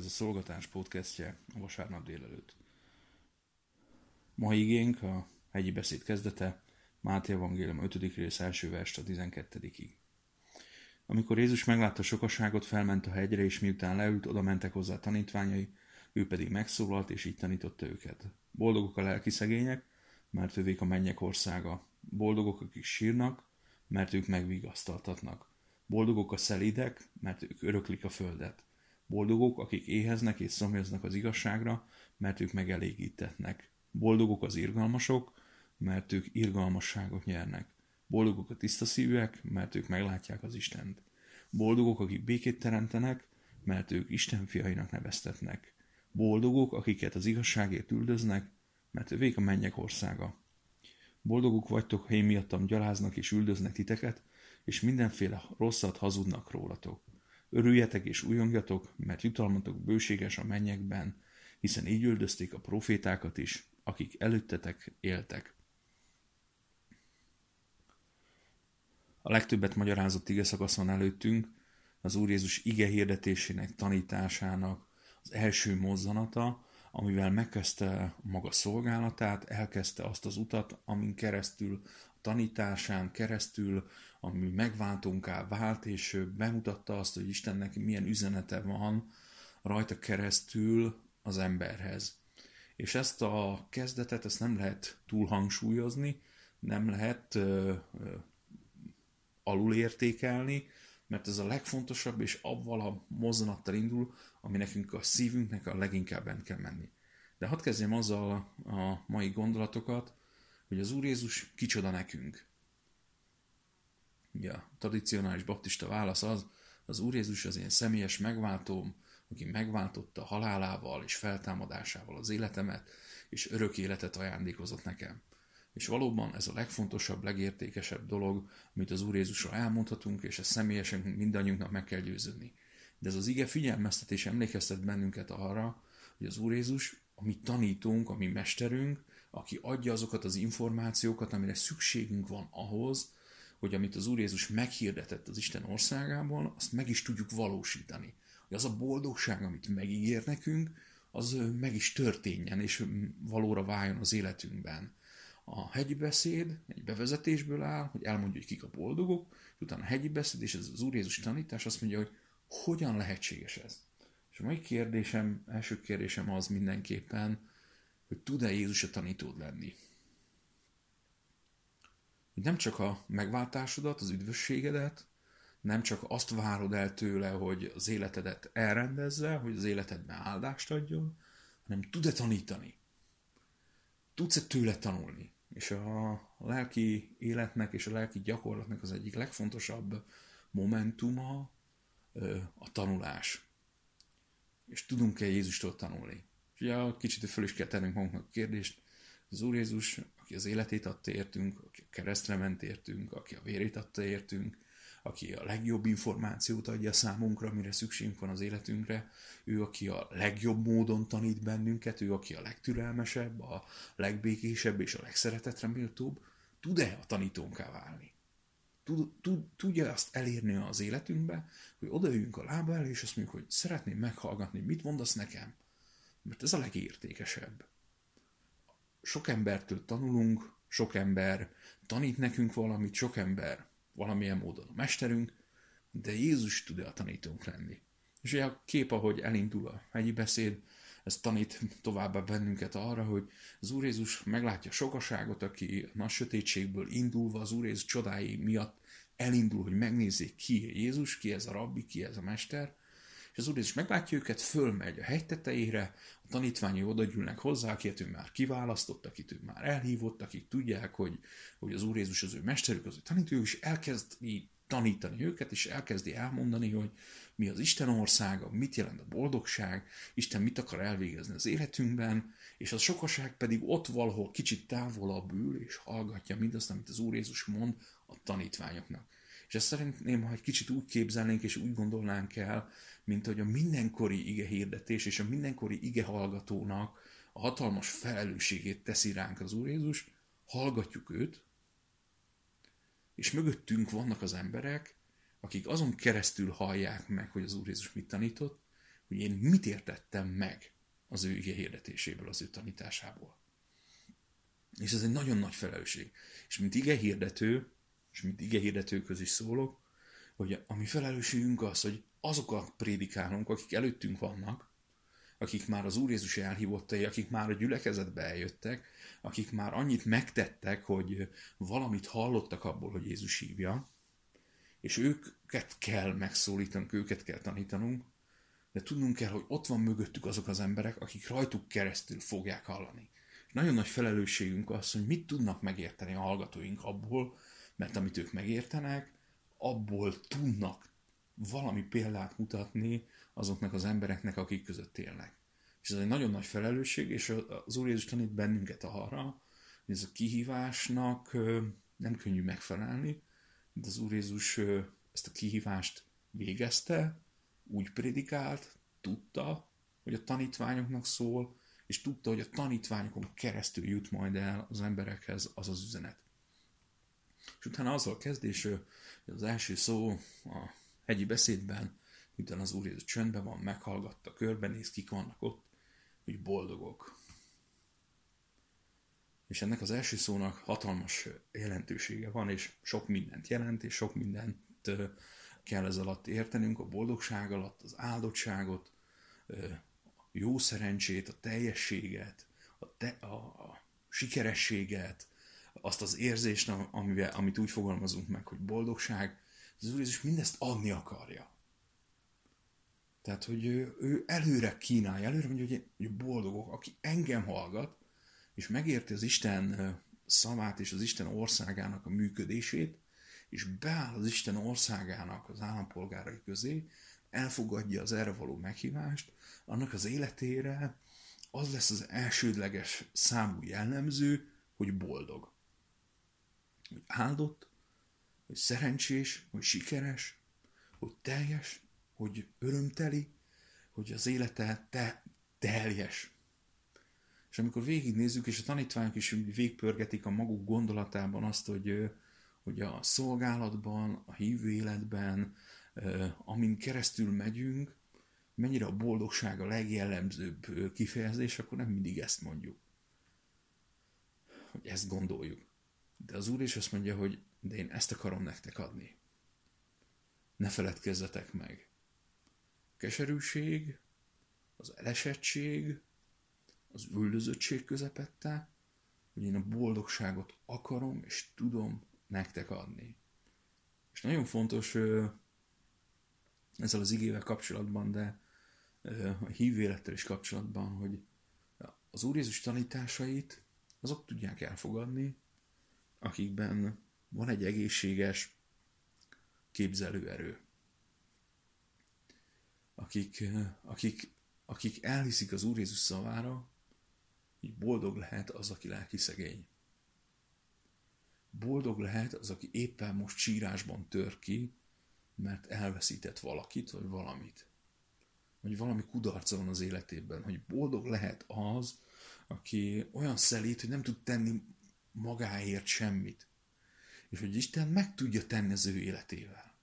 Ez a Szolgatás podcastje a vasárnap délelőtt. Ma igénk a hegyi beszéd kezdete, Máté Evangélium 5. rész első verst a 12-ig. Amikor Jézus meglátta sokaságot, felment a hegyre, és miután leült, oda mentek hozzá tanítványai, ő pedig megszólalt, és így tanította őket. Boldogok a lelki szegények, mert ővék a mennyek országa. Boldogok, akik sírnak, mert ők megvigasztaltatnak. Boldogok a szelídek, mert ők öröklik a földet. Boldogok, akik éheznek és szomjaznak az igazságra, mert ők megelégítetnek. Boldogok az irgalmasok, mert ők irgalmasságot nyernek. Boldogok a tiszta szívűek, mert ők meglátják az Istent. Boldogok, akik békét teremtenek, mert ők Isten fiainak neveztetnek. Boldogok, akiket az igazságért üldöznek, mert ővék a mennyek országa. Boldogok vagytok, ha én miattam gyaláznak és üldöznek titeket, és mindenféle rosszat hazudnak rólatok. Örüljetek és újongjatok, mert jutalmatok bőséges a mennyekben, hiszen így üldözték a profétákat is, akik előttetek éltek. A legtöbbet magyarázott ige szakasz van előttünk, az Úr Jézus ige hirdetésének, tanításának az első mozzanata, amivel megkezdte maga szolgálatát, elkezdte azt az utat, amin keresztül, tanításán keresztül, ami megváltónká vált, és bemutatta azt, hogy Istennek milyen üzenete van rajta keresztül az emberhez. És ezt a kezdetet, ezt nem lehet túl hangsúlyozni, nem lehet ö, ö, alulértékelni, mert ez a legfontosabb, és avval a mozzanattal indul, ami nekünk a szívünknek a leginkább bent kell menni. De hadd kezdjem azzal a mai gondolatokat, hogy az Úr Jézus kicsoda nekünk. Ugye a tradicionális baptista válasz az, az Úr Jézus az én személyes megváltóm, aki megváltotta halálával és feltámadásával az életemet, és örök életet ajándékozott nekem. És valóban ez a legfontosabb, legértékesebb dolog, amit az Úr Jézusról elmondhatunk, és ezt személyesen mindannyiunknak meg kell győződni. De ez az ige figyelmeztetés emlékeztet bennünket arra, hogy az Úr Jézus, ami tanítunk, ami mesterünk, aki adja azokat az információkat, amire szükségünk van ahhoz, hogy amit az Úr Jézus meghirdetett az Isten országában, azt meg is tudjuk valósítani. Hogy az a boldogság, amit megígér nekünk, az meg is történjen, és valóra váljon az életünkben. A hegyi beszéd egy bevezetésből áll, hogy elmondja, hogy kik a boldogok, és utána a hegyi beszéd és ez az Úr Jézus tanítás azt mondja, hogy hogyan lehetséges ez. És a mai kérdésem, első kérdésem az mindenképpen, hogy tud-e Jézus a tanítód lenni? Hogy nem csak a megváltásodat, az üdvösségedet, nem csak azt várod el tőle, hogy az életedet elrendezze, hogy az életedben áldást adjon, hanem tud-e tanítani? Tudsz-e tőle tanulni? És a lelki életnek és a lelki gyakorlatnak az egyik legfontosabb momentuma a tanulás. És tudunk-e Jézustól tanulni? Ugye kicsit föl is kell tennünk magunknak a kérdést, az Úr Jézus, aki az életét adta értünk, aki a keresztre ment értünk, aki a vérét adta értünk, aki a legjobb információt adja számunkra, amire szükségünk van az életünkre, ő, aki a legjobb módon tanít bennünket, ő, aki a legtürelmesebb, a legbékésebb és a legszeretetre méltóbb, tud-e a tanítónká válni? Tud, tud, tudja azt elérni az életünkbe, hogy odaüljünk a lába elé, és azt mondjuk, hogy szeretném meghallgatni, mit mondasz nekem? Mert ez a legértékesebb. Sok embertől tanulunk, sok ember tanít nekünk valamit, sok ember valamilyen módon a mesterünk, de Jézus tud-e a tanítónk lenni? És ugye a kép, ahogy elindul a hegyi beszéd, ez tanít továbbá bennünket arra, hogy az Úr Jézus meglátja sokaságot, aki a nagy sötétségből indulva az Úr Jézus csodái miatt elindul, hogy megnézzék ki Jézus, ki ez a rabbi, ki ez a mester, az Úr Jézus meglátja őket, fölmegy a hegy tetejére, a tanítványai odagyűlnek hozzá, akit ő már kiválasztott, akit ő már elhívott, akik tudják, hogy, hogy az Úr Jézus az ő mesterük, az ő tanító, és elkezdi tanítani őket, és elkezdi elmondani, hogy mi az Isten országa, mit jelent a boldogság, Isten mit akar elvégezni az életünkben, és a sokaság pedig ott valahol kicsit távolabb ül, és hallgatja mindazt, amit az Úr Jézus mond a tanítványoknak. És ezt szeretném, ha egy kicsit úgy képzelnénk és úgy gondolnánk el, mint hogy a mindenkori ige hirdetés és a mindenkori ige hallgatónak a hatalmas felelősségét teszi ránk az Úr Jézus, hallgatjuk őt, és mögöttünk vannak az emberek, akik azon keresztül hallják meg, hogy az Úr Jézus mit tanított, hogy én mit értettem meg az ő ige hirdetéséből, az ő tanításából. És ez egy nagyon nagy felelősség. És mint ige hirdető, és mint ige hirdető közé szólok, hogy a mi felelősségünk az, hogy azokat prédikálunk, akik előttünk vannak, akik már az Úr Jézus elhívottai, akik már a gyülekezetbe eljöttek, akik már annyit megtettek, hogy valamit hallottak abból, hogy Jézus hívja, és őket kell megszólítanunk, őket kell tanítanunk, de tudnunk kell, hogy ott van mögöttük azok az emberek, akik rajtuk keresztül fogják hallani. Nagyon nagy felelősségünk az, hogy mit tudnak megérteni a hallgatóink abból, mert amit ők megértenek, abból tudnak valami példát mutatni azoknak az embereknek, akik között élnek. És ez egy nagyon nagy felelősség, és az Úr Jézus tanít bennünket arra, hogy ez a kihívásnak nem könnyű megfelelni, de az Úr Jézus ezt a kihívást végezte, úgy prédikált, tudta, hogy a tanítványoknak szól, és tudta, hogy a tanítványokon keresztül jut majd el az emberekhez az az üzenet. És utána azzal kezdés, hogy az első szó a hegyi beszédben, miután az Úr Jézus csöndben van, meghallgatta, körbenéz, kik vannak ott, hogy boldogok. És ennek az első szónak hatalmas jelentősége van, és sok mindent jelent, és sok mindent kell ez alatt értenünk, a boldogság alatt, az áldottságot, jó szerencsét, a teljességet, a, te, a, a sikerességet, azt az érzést, amivel, amit úgy fogalmazunk meg, hogy boldogság, az Úr Jézus mindezt adni akarja. Tehát, hogy ő, ő előre kínálja, előre mondja, hogy, hogy boldogok, aki engem hallgat, és megérti az Isten szavát és az Isten országának a működését, és beáll az Isten országának az állampolgárai közé, elfogadja az erre való meghívást, annak az életére az lesz az elsődleges számú jellemző, hogy boldog. Hogy áldott, hogy szerencsés, hogy sikeres, hogy teljes, hogy örömteli, hogy az élete te teljes. És amikor végignézzük, és a tanítványok is végpörgetik a maguk gondolatában azt, hogy, hogy a szolgálatban, a hívő életben, amin keresztül megyünk, mennyire a boldogság a legjellemzőbb kifejezés, akkor nem mindig ezt mondjuk. Hogy ezt gondoljuk. De az Úr is azt mondja, hogy de én ezt akarom nektek adni. Ne feledkezzetek meg. A keserűség, az elesettség, az üldözöttség közepette, hogy én a boldogságot akarom és tudom nektek adni. És nagyon fontos ezzel az igével kapcsolatban, de a hívvélettel is kapcsolatban, hogy az Úr Jézus tanításait azok tudják elfogadni, akikben van egy egészséges képzelőerő. Akik, akik, akik elhiszik az Úr Jézus szavára, hogy boldog lehet az, aki lelki szegény. Boldog lehet az, aki éppen most sírásban tör ki, mert elveszített valakit, vagy valamit. Vagy valami kudarca van az életében. Hogy boldog lehet az, aki olyan szelít, hogy nem tud tenni magáért semmit és hogy Isten meg tudja tenni az ő életével.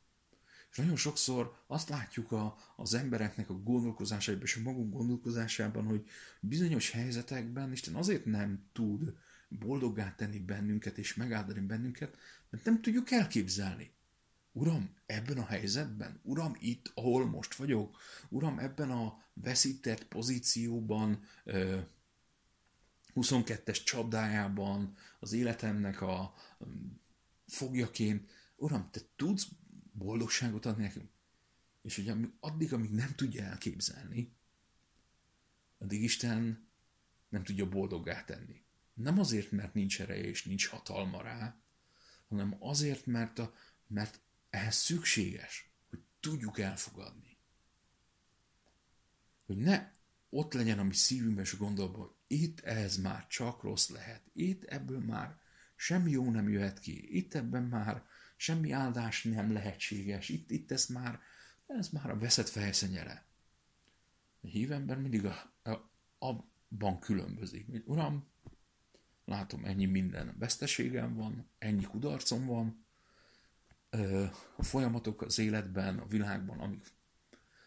És nagyon sokszor azt látjuk a, az embereknek a gondolkozásaiban és a magunk gondolkozásában, hogy bizonyos helyzetekben Isten azért nem tud boldoggá tenni bennünket és megáldani bennünket, mert nem tudjuk elképzelni. Uram, ebben a helyzetben, Uram, itt, ahol most vagyok, Uram, ebben a veszített pozícióban, 22-es csapdájában, az életemnek a fogjaként, Uram, te tudsz boldogságot adni nekünk? És ugye addig, amíg nem tudja elképzelni, addig Isten nem tudja boldoggá tenni. Nem azért, mert nincs ereje és nincs hatalma rá, hanem azért, mert, a, mert ehhez szükséges, hogy tudjuk elfogadni. Hogy ne ott legyen a mi szívünkben és gondolban, itt ez már csak rossz lehet, itt ebből már semmi jó nem jöhet ki. Itt ebben már semmi áldás nem lehetséges. Itt, itt ez már, ez már a veszett fejszenyele. A hívember mindig a, a, abban különbözik. Hogy, Uram, látom, ennyi minden veszteségem van, ennyi kudarcom van, a folyamatok az életben, a világban, amik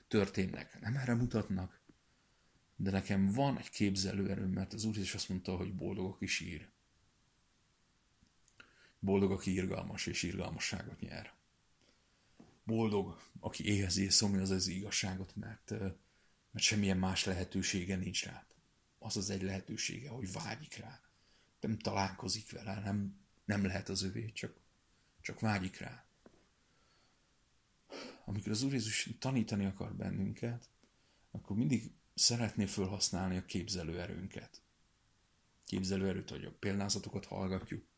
történnek, nem erre mutatnak, de nekem van egy képzelőerőm, mert az Úr is azt mondta, hogy boldog, aki sír. Boldog, aki irgalmas és irgalmasságot nyer. Boldog, aki éhezi és szomja az az igazságot, mert, mert semmilyen más lehetősége nincs rá. Az az egy lehetősége, hogy vágyik rá. Nem találkozik vele, nem, nem lehet az övé, csak, csak vágyik rá. Amikor az Úr Jézus tanítani akar bennünket, akkor mindig szeretné felhasználni a képzelőerőnket. Képzelőerőt, hogy a példázatokat hallgatjuk,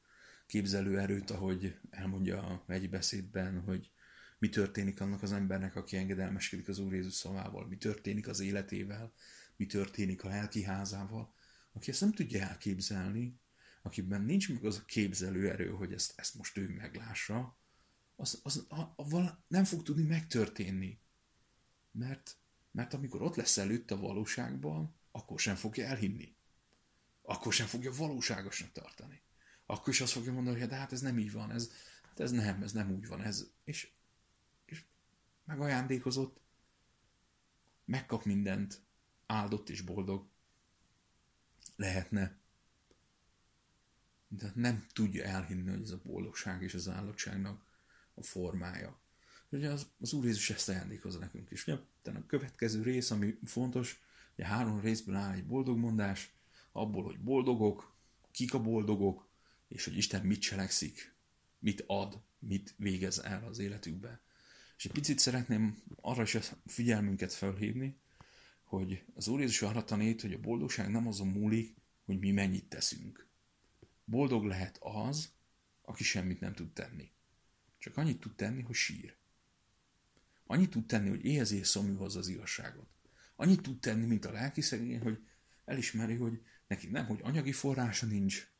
képzelőerőt, ahogy elmondja egy beszédben, hogy mi történik annak az embernek, aki engedelmeskedik az Úr Jézus szavával, mi történik az életével, mi történik a lelki házával, aki ezt nem tudja elképzelni, akiben nincs meg az a képzelőerő, hogy ezt, ezt most ő meglássa, az, az a, a, nem fog tudni megtörténni. Mert, mert amikor ott lesz előtt a valóságban, akkor sem fogja elhinni. Akkor sem fogja valóságosnak tartani. Akkor is azt fogja mondani, hogy de hát ez nem így van, ez, hát ez nem, ez nem úgy van, ez, és, és megajándékozott, megkap mindent, áldott és boldog lehetne, de nem tudja elhinni, hogy ez a boldogság és az áldottságnak a formája. Ugye az, az Úr Jézus ezt ajándékozza nekünk is. Ugye, a következő rész, ami fontos, ugye három részből áll egy boldogmondás, abból, hogy boldogok, kik a boldogok, és hogy Isten mit cselekszik, mit ad, mit végez el az életükbe. És egy picit szeretném arra is a figyelmünket felhívni, hogy az Úr Jézus arra tanít, hogy a boldogság nem azon múlik, hogy mi mennyit teszünk. Boldog lehet az, aki semmit nem tud tenni. Csak annyit tud tenni, hogy sír. Annyit tud tenni, hogy éhezi és szomjú hozza az igazságot. Annyit tud tenni, mint a lelki szegény, hogy elismeri, hogy neki nem, hogy anyagi forrása nincs,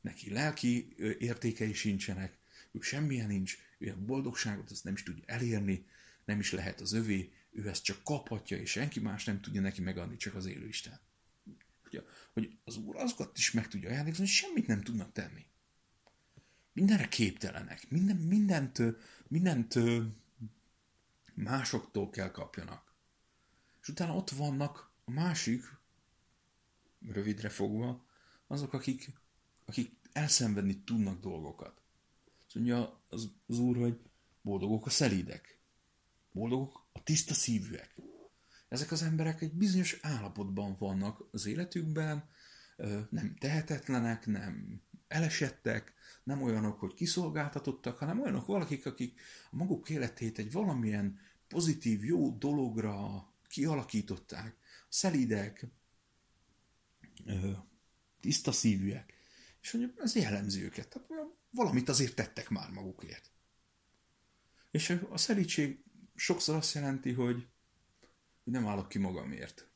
neki lelki értékei sincsenek, ő semmilyen nincs, ő a boldogságot azt nem is tudja elérni, nem is lehet az övé, ő ezt csak kaphatja, és senki más nem tudja neki megadni, csak az élő Isten. Hogy az Úr azokat is meg tudja hogy semmit nem tudnak tenni mindenre képtelenek, minden, mindent, mindent másoktól kell kapjanak. És utána ott vannak a másik, rövidre fogva, azok, akik, akik elszenvedni tudnak dolgokat. Azt mondja az, az úr, hogy boldogok a szelídek, boldogok a tiszta szívűek. Ezek az emberek egy bizonyos állapotban vannak az életükben, nem tehetetlenek, nem elesettek, nem olyanok, hogy kiszolgáltatottak, hanem olyanok valakik, akik maguk életét egy valamilyen pozitív, jó dologra kialakították, szelidek, tiszta szívűek, és mondjuk ez jellemzi őket. Tehát valamit azért tettek már magukért. És a szelítség sokszor azt jelenti, hogy nem állok ki magamért.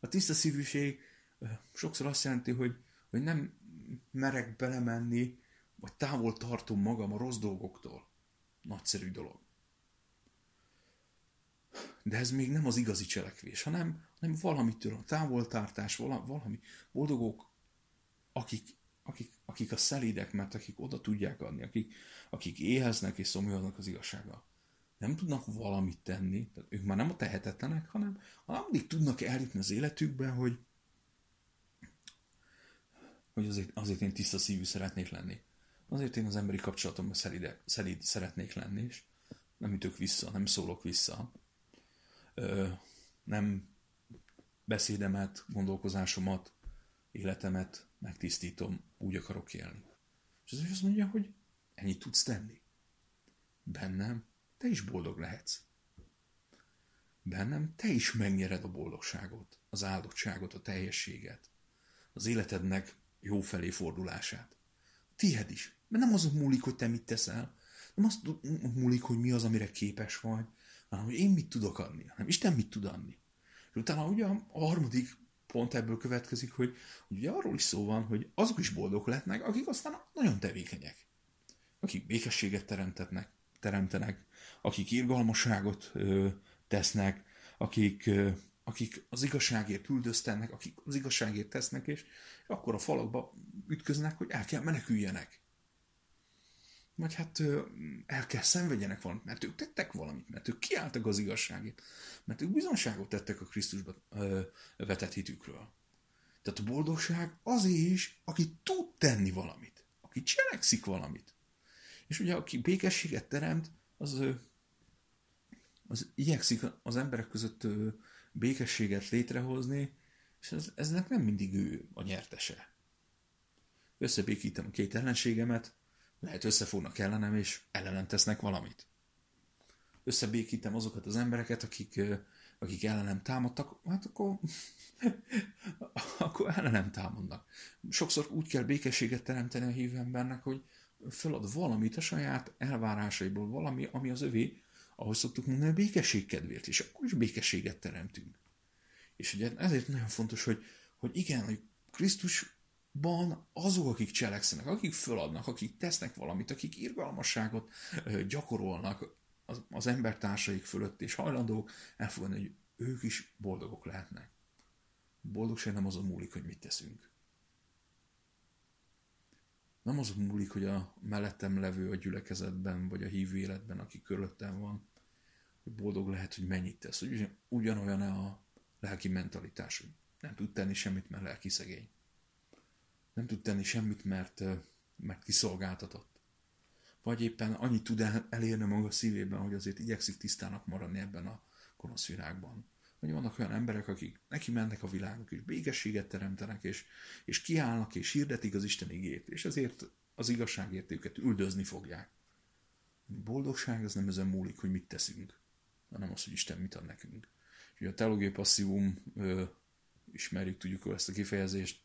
A tiszta szívűség sokszor azt jelenti, hogy, hogy nem merek belemenni vagy távol tartom magam a rossz dolgoktól. Nagyszerű dolog. De ez még nem az igazi cselekvés, hanem, hanem valamitől a távoltartás, valami boldogok, akik, akik, akik a szelídek, mert akik oda tudják adni, akik, akik éheznek és szomjaznak az igazsággal. Nem tudnak valamit tenni, tehát ők már nem a tehetetlenek, hanem, hanem addig tudnak eljutni az életükben, hogy, hogy azért, azért én tiszta szívű szeretnék lenni. Azért én az emberi kapcsolatomban szelíd, szelíd szeretnék lenni, és nem ütök vissza, nem szólok vissza. Ö, nem beszédemet, gondolkozásomat, életemet megtisztítom, úgy akarok élni. És az azt mondja, hogy ennyit tudsz tenni. Bennem te is boldog lehetsz. Bennem te is megnyered a boldogságot, az áldottságot, a teljességet, az életednek jó felé fordulását. Tied is. Mert nem azon múlik, hogy te mit teszel, nem azt múlik, hogy mi az, amire képes vagy, hanem hogy én mit tudok adni, hanem Isten mit tud adni. És utána ugye a harmadik pont ebből következik, hogy, hogy ugye arról is szó van, hogy azok is boldogok lehetnek, akik aztán nagyon tevékenyek. Akik békességet teremtetnek, teremtenek, akik irgalmasságot ö, tesznek, akik, ö, akik az igazságért üldöztenek, akik az igazságért tesznek, és akkor a falakba ütköznek, hogy el kell meneküljenek. vagy hát el kell szenvedjenek valamit, mert ők tettek valamit, mert ők kiálltak az igazságért, mert ők bizonságot tettek a Krisztusba vetett hitükről. Tehát a boldogság azért is, aki tud tenni valamit, aki cselekszik valamit. És ugye aki békességet teremt, az, az igyekszik az emberek között békességet létrehozni, és ez, eznek nem mindig ő a nyertese. Összebékítem a két ellenségemet, lehet összefognak ellenem, és ellenem tesznek valamit. Összebékítem azokat az embereket, akik, akik ellenem támadtak, hát akkor, akkor ellenem támadnak. Sokszor úgy kell békességet teremteni a hívő embernek, hogy felad valamit a saját elvárásaiból, valami, ami az övé, ahogy szoktuk mondani, a békesség kedvéért, és akkor is békességet teremtünk. És ugye ezért nagyon fontos, hogy, hogy igen, hogy Krisztusban azok, akik cselekszenek, akik föladnak, akik tesznek valamit, akik irgalmasságot gyakorolnak az, az embertársaik fölött, és hajlandók elfogadni, hogy ők is boldogok lehetnek. Boldogság nem azon múlik, hogy mit teszünk. Nem azon múlik, hogy a mellettem levő a gyülekezetben, vagy a hívő életben, aki körülöttem van, hogy boldog lehet, hogy mennyit tesz. Hogy ugyanolyan a lelki mentalitás, hogy nem tud tenni semmit, mert lelki szegény. Nem tud tenni semmit, mert, mert kiszolgáltatott. Vagy éppen annyit tud elérni maga szívében, hogy azért igyekszik tisztának maradni ebben a gonosz világban. Hogy vannak olyan emberek, akik neki mennek a világok, és békességet teremtenek, és, és kiállnak, és hirdetik az Isten igét, és ezért az igazságért őket üldözni fogják. Boldogság az nem ezen múlik, hogy mit teszünk, hanem az, hogy Isten mit ad nekünk. Ugye a teológiai passzívum, ö, ismerjük, tudjuk ezt a kifejezést,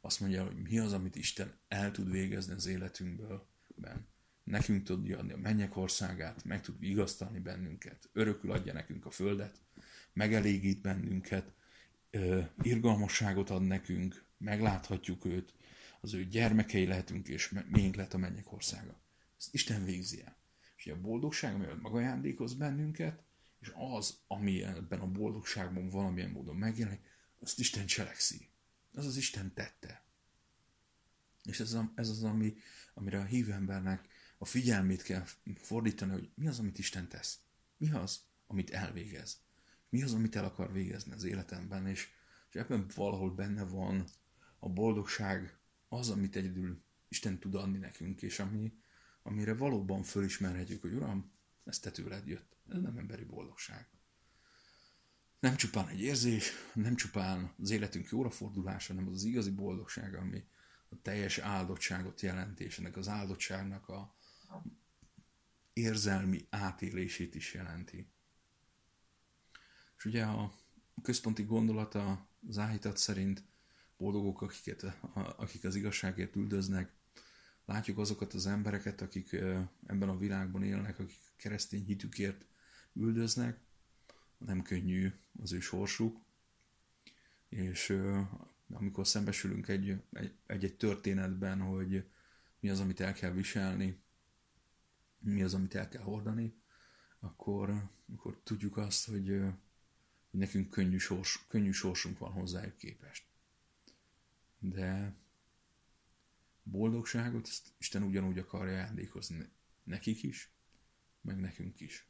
azt mondja, hogy mi az, amit Isten el tud végezni az életünkből. Ben. Nekünk tudja adni a mennyek országát, meg tud vigasztalni bennünket, örökül adja nekünk a földet, megelégít bennünket, irgalmasságot ad nekünk, megláthatjuk őt, az ő gyermekei lehetünk, és miénk lett a mennyek országa. Ezt Isten végzi el. És a boldogság, amivel magajándékoz bennünket, és az, ami ebben a boldogságban valamilyen módon megjelenik, azt Isten cselekszi. Az az Isten tette. És ez, a, ez az, ami, amire a hívő embernek a figyelmét kell fordítani, hogy mi az, amit Isten tesz. Mi az, amit elvégez. Mi az, amit el akar végezni az életemben, és, és ebben valahol benne van a boldogság, az, amit egyedül Isten tud adni nekünk, és ami, amire valóban fölismerhetjük, hogy Uram, ez te tőled jött. Ez nem emberi boldogság. Nem csupán egy érzés, nem csupán az életünk jóra fordulása, hanem az az igazi boldogság, ami a teljes áldottságot jelenti, és ennek az áldottságnak a érzelmi átélését is jelenti. Ugye a központi gondolata az áhítat szerint boldogok, akiket, akik az igazságért üldöznek, látjuk azokat az embereket, akik ebben a világban élnek, akik keresztény hitükért üldöznek, nem könnyű az ő sorsuk, és amikor szembesülünk egy, egy, történetben, hogy mi az, amit el kell viselni, mi az, amit el kell hordani, akkor, akkor tudjuk azt, hogy, hogy nekünk könnyű, sors, könnyű sorsunk van hozzájuk képest. De boldogságot ezt Isten ugyanúgy akarja ajándékozni nekik is, meg nekünk is.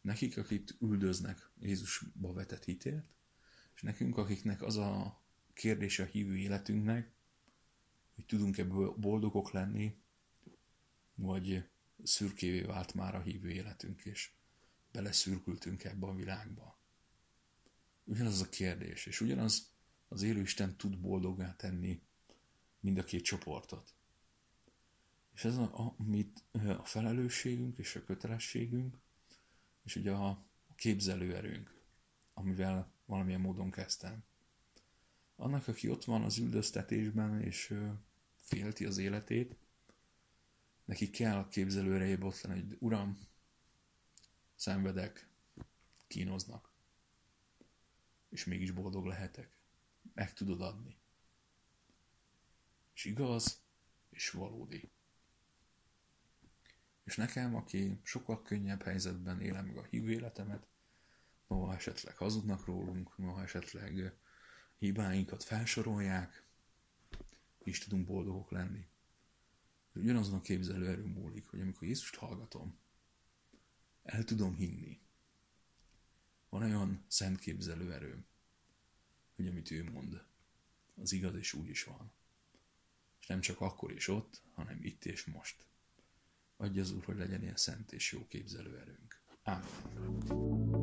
Nekik, akik üldöznek Jézusba vetett hitért, és nekünk, akiknek az a kérdése a hívő életünknek, hogy tudunk-e boldogok lenni, vagy szürkévé vált már a hívő életünk, és beleszürkültünk ebbe a világba. Ugyanaz a kérdés, és ugyanaz az élő Isten tud boldogá tenni mind a két csoportot. És ez a, amit a felelősségünk és a kötelességünk, és ugye a képzelőerőnk, amivel valamilyen módon kezdtem. Annak, aki ott van az üldöztetésben, és félti az életét, neki kell a képzelőerejébe ott lenni, hogy Uram, szenvedek, kínoznak, és mégis boldog lehetek. Meg tudod adni. És igaz, és valódi. És nekem, aki sokkal könnyebb helyzetben élem meg a hívő életemet, noha esetleg hazudnak rólunk, noha esetleg hibáinkat felsorolják, is tudunk boldogok lenni. Ugyanazon a képzelő erő múlik, hogy amikor Jézust hallgatom, el tudom hinni. Van olyan szent képzelő erőm, hogy amit ő mond, az igaz és úgy is van. És nem csak akkor és ott, hanem itt és most. Adja az Úr, hogy legyen ilyen szent és jó képzelő erőnk. Amen.